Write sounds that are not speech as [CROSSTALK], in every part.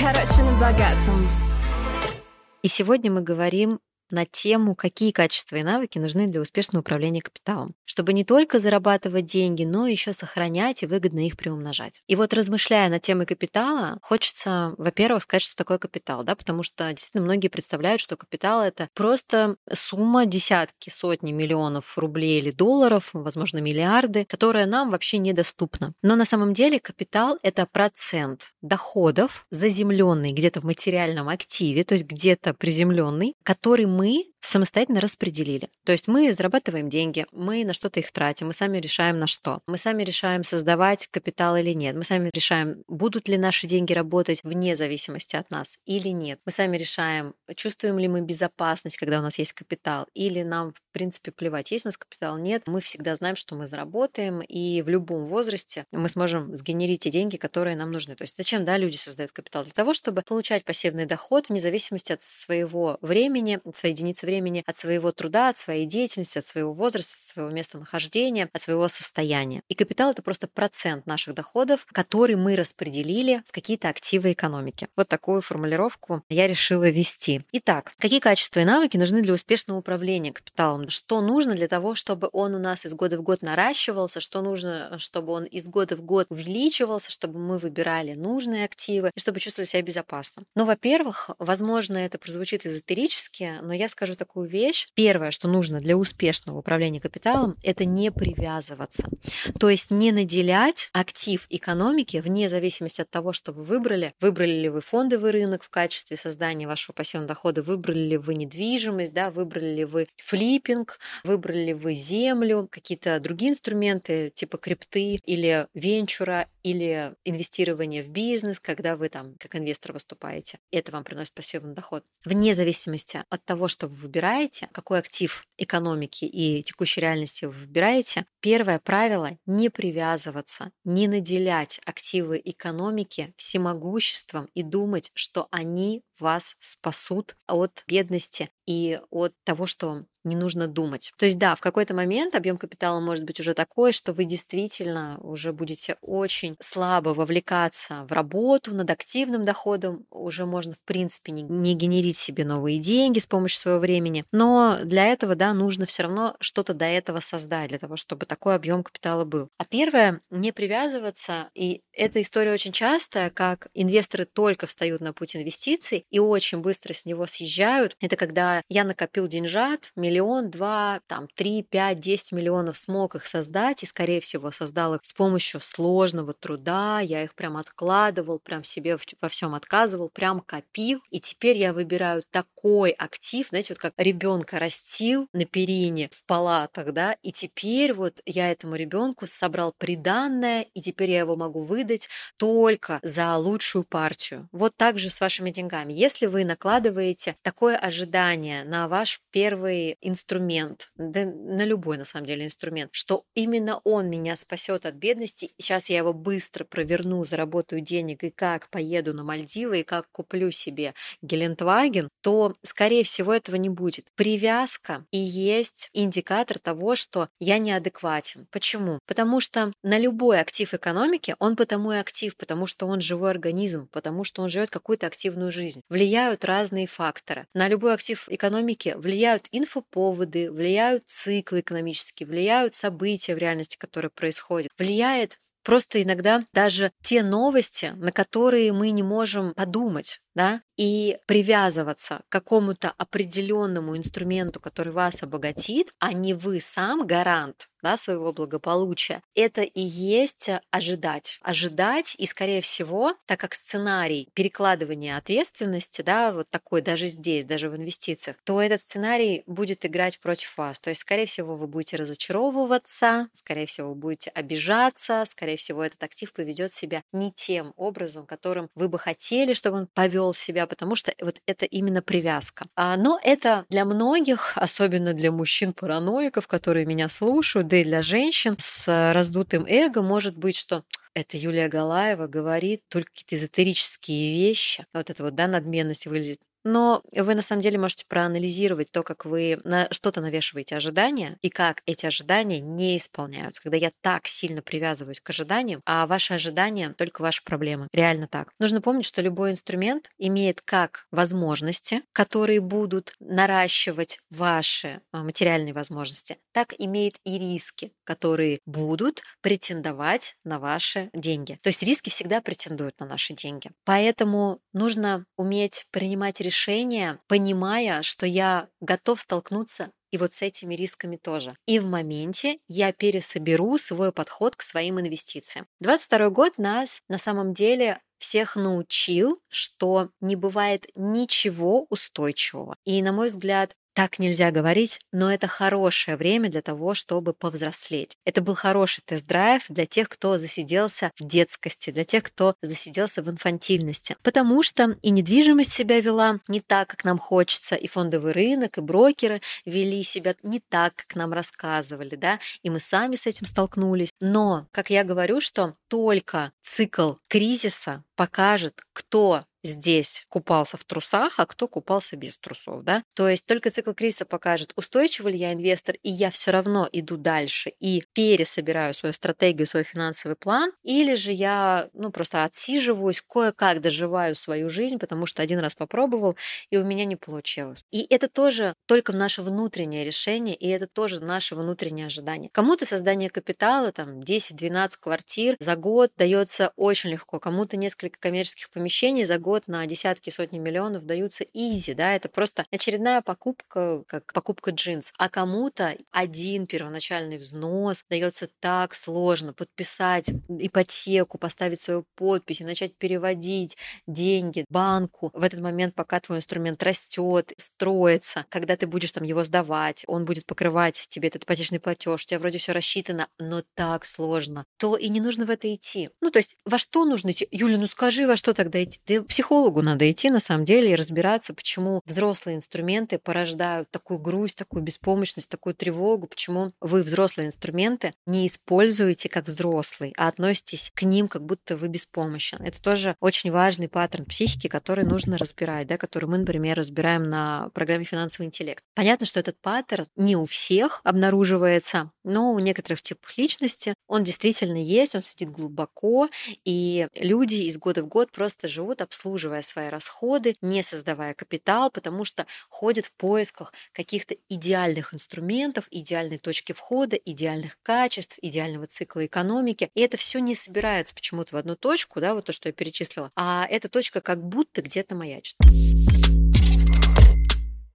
Короче, на. И сегодня мы говорим на тему, какие качества и навыки нужны для успешного управления капиталом, чтобы не только зарабатывать деньги, но еще сохранять и выгодно их приумножать. И вот размышляя над темой капитала, хочется, во-первых, сказать, что такое капитал, да, потому что действительно многие представляют, что капитал это просто сумма десятки, сотни миллионов рублей или долларов, возможно, миллиарды, которая нам вообще недоступна. Но на самом деле капитал это процент доходов, заземленный где-то в материальном активе, то есть где-то приземленный, который мы мы самостоятельно распределили. То есть мы зарабатываем деньги, мы на что-то их тратим, мы сами решаем на что. Мы сами решаем создавать капитал или нет. Мы сами решаем, будут ли наши деньги работать вне зависимости от нас или нет. Мы сами решаем, чувствуем ли мы безопасность, когда у нас есть капитал, или нам, в принципе, плевать, есть у нас капитал, нет. Мы всегда знаем, что мы заработаем, и в любом возрасте мы сможем сгенерить те деньги, которые нам нужны. То есть зачем, да, люди создают капитал? Для того, чтобы получать пассивный доход вне зависимости от своего времени, от своей единицы времени, от своего труда, от своей деятельности, от своего возраста, от своего местонахождения, от своего состояния. И капитал это просто процент наших доходов, который мы распределили в какие-то активы экономики. Вот такую формулировку я решила ввести. Итак, какие качества и навыки нужны для успешного управления капиталом? Что нужно для того, чтобы он у нас из года в год наращивался? Что нужно, чтобы он из года в год увеличивался, чтобы мы выбирали нужные активы и чтобы чувствовали себя безопасно? Ну, во-первых, возможно, это прозвучит эзотерически, но я скажу такую вещь. Первое, что нужно для успешного управления капиталом, это не привязываться. То есть не наделять актив экономики вне зависимости от того, что вы выбрали. Выбрали ли вы фондовый рынок в качестве создания вашего пассивного дохода, выбрали ли вы недвижимость, да, выбрали ли вы флиппинг, выбрали ли вы землю, какие-то другие инструменты типа крипты или венчура или инвестирование в бизнес, когда вы там как инвестор выступаете. Это вам приносит пассивный доход. Вне зависимости от того, что вы выбираете, какой актив экономики и текущей реальности вы выбираете, первое правило – не привязываться, не наделять активы экономики всемогуществом и думать, что они вас спасут от бедности и от того, что не нужно думать. То есть да, в какой-то момент объем капитала может быть уже такой, что вы действительно уже будете очень слабо вовлекаться в работу над активным доходом, уже можно в принципе не, не генерить себе новые деньги с помощью своего времени, но для этого, да, нужно все равно что-то до этого создать, для того, чтобы такой объем капитала был. А первое, не привязываться, и эта история очень частая, как инвесторы только встают на путь инвестиций и очень быстро с него съезжают. Это когда я накопил деньжат, миллион, два, там, три, пять, десять миллионов смог их создать, и, скорее всего, создал их с помощью сложного труда, я их прям откладывал, прям себе во всем отказывал, прям копил, и теперь я выбираю такой актив, знаете, вот как ребенка растил на перине в палатах, да, и теперь вот я этому ребенку собрал приданное, и теперь я его могу выдать только за лучшую партию. Вот так же с вашими деньгами. Если вы накладываете такое ожидание на ваш первый инструмент, да на любой на самом деле инструмент, что именно он меня спасет от бедности, сейчас я его быстро проверну, заработаю денег и как поеду на Мальдивы и как куплю себе Гелендваген, то, скорее всего, этого не будет. Привязка и есть индикатор того, что я неадекватен. Почему? Потому что на любой актив экономики он потому и актив, потому что он живой организм, потому что он живет какую-то активную жизнь. Влияют разные факторы. На любой актив экономики влияют инфоповоды, влияют циклы экономические, влияют события в реальности, которые происходят. Влияет Просто иногда даже те новости, на которые мы не можем подумать. Да, и привязываться к какому-то определенному инструменту, который вас обогатит, а не вы сам гарант да, своего благополучия, это и есть ожидать. Ожидать, и, скорее всего, так как сценарий перекладывания ответственности, да, вот такой даже здесь, даже в инвестициях, то этот сценарий будет играть против вас. То есть, скорее всего, вы будете разочаровываться, скорее всего, вы будете обижаться, скорее всего, этот актив поведет себя не тем образом, которым вы бы хотели, чтобы он повел себя, потому что вот это именно привязка. А, но это для многих, особенно для мужчин-параноиков, которые меня слушают, да и для женщин с раздутым эго может быть, что это Юлия Галаева говорит только какие-то эзотерические вещи. Вот это вот, да, надменность выглядит. Но вы на самом деле можете проанализировать то, как вы на что-то навешиваете ожидания и как эти ожидания не исполняются. Когда я так сильно привязываюсь к ожиданиям, а ваши ожидания только ваши проблемы. Реально так. Нужно помнить, что любой инструмент имеет как возможности, которые будут наращивать ваши а, материальные возможности, так имеет и риски, которые будут претендовать на ваши деньги. То есть риски всегда претендуют на наши деньги. Поэтому нужно уметь принимать решения решение, понимая, что я готов столкнуться и вот с этими рисками тоже. И в моменте я пересоберу свой подход к своим инвестициям. 22 год нас на самом деле всех научил, что не бывает ничего устойчивого. И, на мой взгляд, так нельзя говорить, но это хорошее время для того, чтобы повзрослеть. Это был хороший тест-драйв для тех, кто засиделся в детскости, для тех, кто засиделся в инфантильности. Потому что и недвижимость себя вела не так, как нам хочется, и фондовый рынок, и брокеры вели себя не так, как нам рассказывали, да, и мы сами с этим столкнулись. Но, как я говорю, что только цикл кризиса покажет, кто здесь купался в трусах, а кто купался без трусов, да? То есть только цикл кризиса покажет, устойчивый ли я инвестор, и я все равно иду дальше и пересобираю свою стратегию, свой финансовый план, или же я, ну, просто отсиживаюсь, кое-как доживаю свою жизнь, потому что один раз попробовал, и у меня не получилось. И это тоже только наше внутреннее решение, и это тоже наше внутреннее ожидание. Кому-то создание капитала, там, 10-12 квартир за год дается очень легко, кому-то несколько коммерческих помещений за год на десятки, сотни миллионов даются изи, да, это просто очередная покупка, как покупка джинс. А кому-то один первоначальный взнос дается так сложно подписать ипотеку, поставить свою подпись и начать переводить деньги банку в этот момент, пока твой инструмент растет, строится, когда ты будешь там его сдавать, он будет покрывать тебе этот ипотечный платеж, у тебя вроде все рассчитано, но так сложно, то и не нужно в это идти. Ну, то есть, во что нужно идти? Юля, ну скажи, во что тогда идти? Ты психологу надо идти на самом деле и разбираться, почему взрослые инструменты порождают такую грусть, такую беспомощность, такую тревогу, почему вы взрослые инструменты не используете как взрослый, а относитесь к ним как будто вы беспомощен. Это тоже очень важный паттерн психики, который нужно разбирать, да, который мы, например, разбираем на программе «Финансовый интеллект». Понятно, что этот паттерн не у всех обнаруживается, но у некоторых типов личности он действительно есть, он сидит глубоко, и люди из года в год просто живут обслуживая свои расходы, не создавая капитал, потому что ходят в поисках каких-то идеальных инструментов, идеальной точки входа, идеальных качеств, идеального цикла экономики. И это все не собирается почему-то в одну точку, да, вот то, что я перечислила, а эта точка как будто где-то маячит.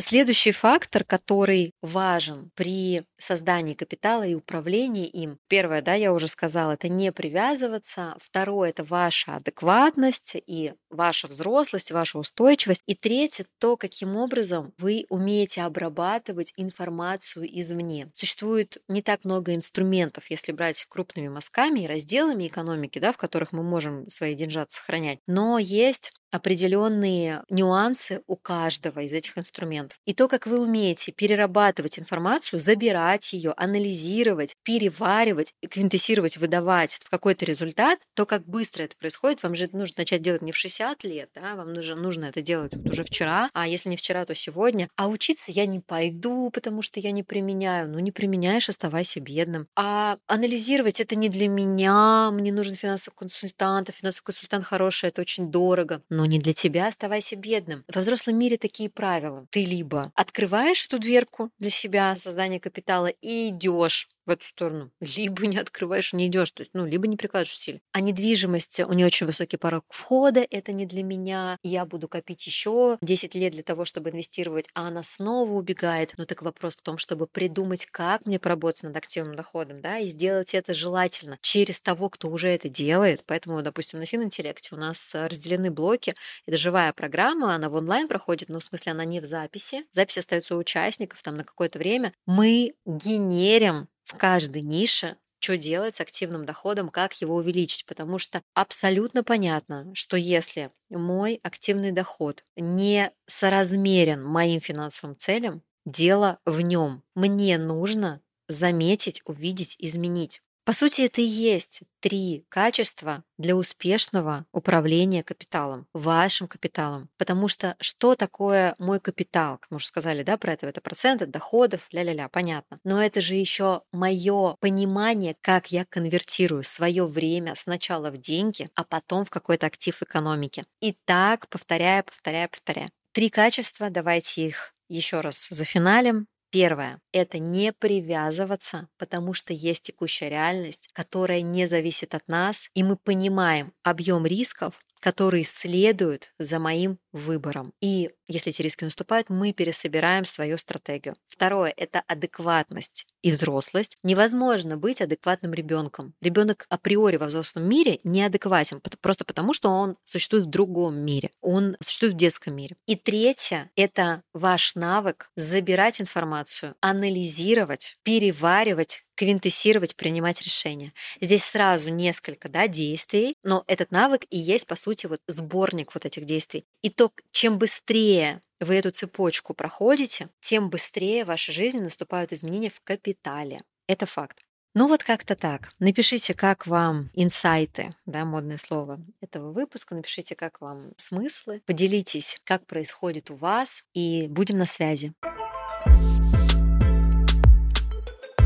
Следующий фактор, который важен при создании капитала и управлении им. Первое, да, я уже сказала, это не привязываться. Второе, это ваша адекватность и ваша взрослость, ваша устойчивость. И третье, то, каким образом вы умеете обрабатывать информацию извне. Существует не так много инструментов, если брать крупными мазками и разделами экономики, да, в которых мы можем свои деньжат сохранять. Но есть определенные нюансы у каждого из этих инструментов. И то, как вы умеете перерабатывать информацию, забирать ее, анализировать, переваривать, квинтэссировать, выдавать в какой-то результат, то, как быстро это происходит, вам же это нужно начать делать не в 60 лет, да, вам нужно, нужно это делать вот уже вчера, а если не вчера, то сегодня. А учиться я не пойду, потому что я не применяю. Ну, не применяешь, оставайся бедным. А анализировать это не для меня, мне нужен финансовый консультант, а финансовый консультант хороший, это очень дорого но не для тебя оставайся бедным. Во взрослом мире такие правила. Ты либо открываешь эту дверку для себя, создания капитала, и идешь в эту сторону, [LAUGHS] либо не открываешь не идешь, то есть, ну, либо не прикладываешь усилий. А недвижимость, у нее очень высокий порог входа, это не для меня, я буду копить еще 10 лет для того, чтобы инвестировать, а она снова убегает. Ну, так вопрос в том, чтобы придумать, как мне поработать над активным доходом, да, и сделать это желательно через того, кто уже это делает. Поэтому, допустим, на фининтеллекте у нас разделены блоки. Это живая программа, она в онлайн проходит, но в смысле она не в записи. Запись остается у участников там на какое-то время. Мы генерим в каждой нише что делать с активным доходом, как его увеличить, потому что абсолютно понятно, что если мой активный доход не соразмерен моим финансовым целям, дело в нем. Мне нужно заметить, увидеть, изменить. По сути, это и есть три качества для успешного управления капиталом, вашим капиталом. Потому что что такое мой капитал? Как мы уже сказали, да, про это, это процент от доходов, ля-ля-ля, понятно. Но это же еще мое понимание, как я конвертирую свое время сначала в деньги, а потом в какой-то актив экономики. И так, повторяя, повторяя, повторяя. Три качества, давайте их еще раз зафиналим. Первое – это не привязываться, потому что есть текущая реальность, которая не зависит от нас, и мы понимаем объем рисков, которые следуют за моим выбором. И если эти риски наступают, мы пересобираем свою стратегию. Второе – это адекватность и взрослость. Невозможно быть адекватным ребенком. Ребенок априори во взрослом мире неадекватен, просто потому что он существует в другом мире. Он существует в детском мире. И третье – это ваш навык забирать информацию, анализировать, переваривать, квинтэссировать, принимать решения. Здесь сразу несколько да, действий, но этот навык и есть, по сути, вот сборник вот этих действий. И то, чем быстрее вы эту цепочку проходите, тем быстрее в вашей жизни наступают изменения в капитале. Это факт. Ну вот как-то так. Напишите, как вам инсайты, да, модное слово этого выпуска. Напишите, как вам смыслы. Поделитесь, как происходит у вас. И будем на связи.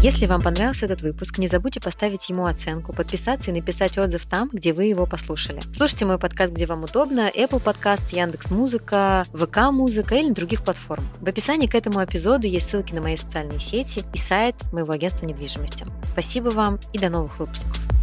Если вам понравился этот выпуск, не забудьте поставить ему оценку, подписаться и написать отзыв там, где вы его послушали. Слушайте мой подкаст, где вам удобно, Apple Podcast, Яндекс Музыка, ВК Музыка или других платформ. В описании к этому эпизоду есть ссылки на мои социальные сети и сайт моего агентства недвижимости. Спасибо вам и до новых выпусков.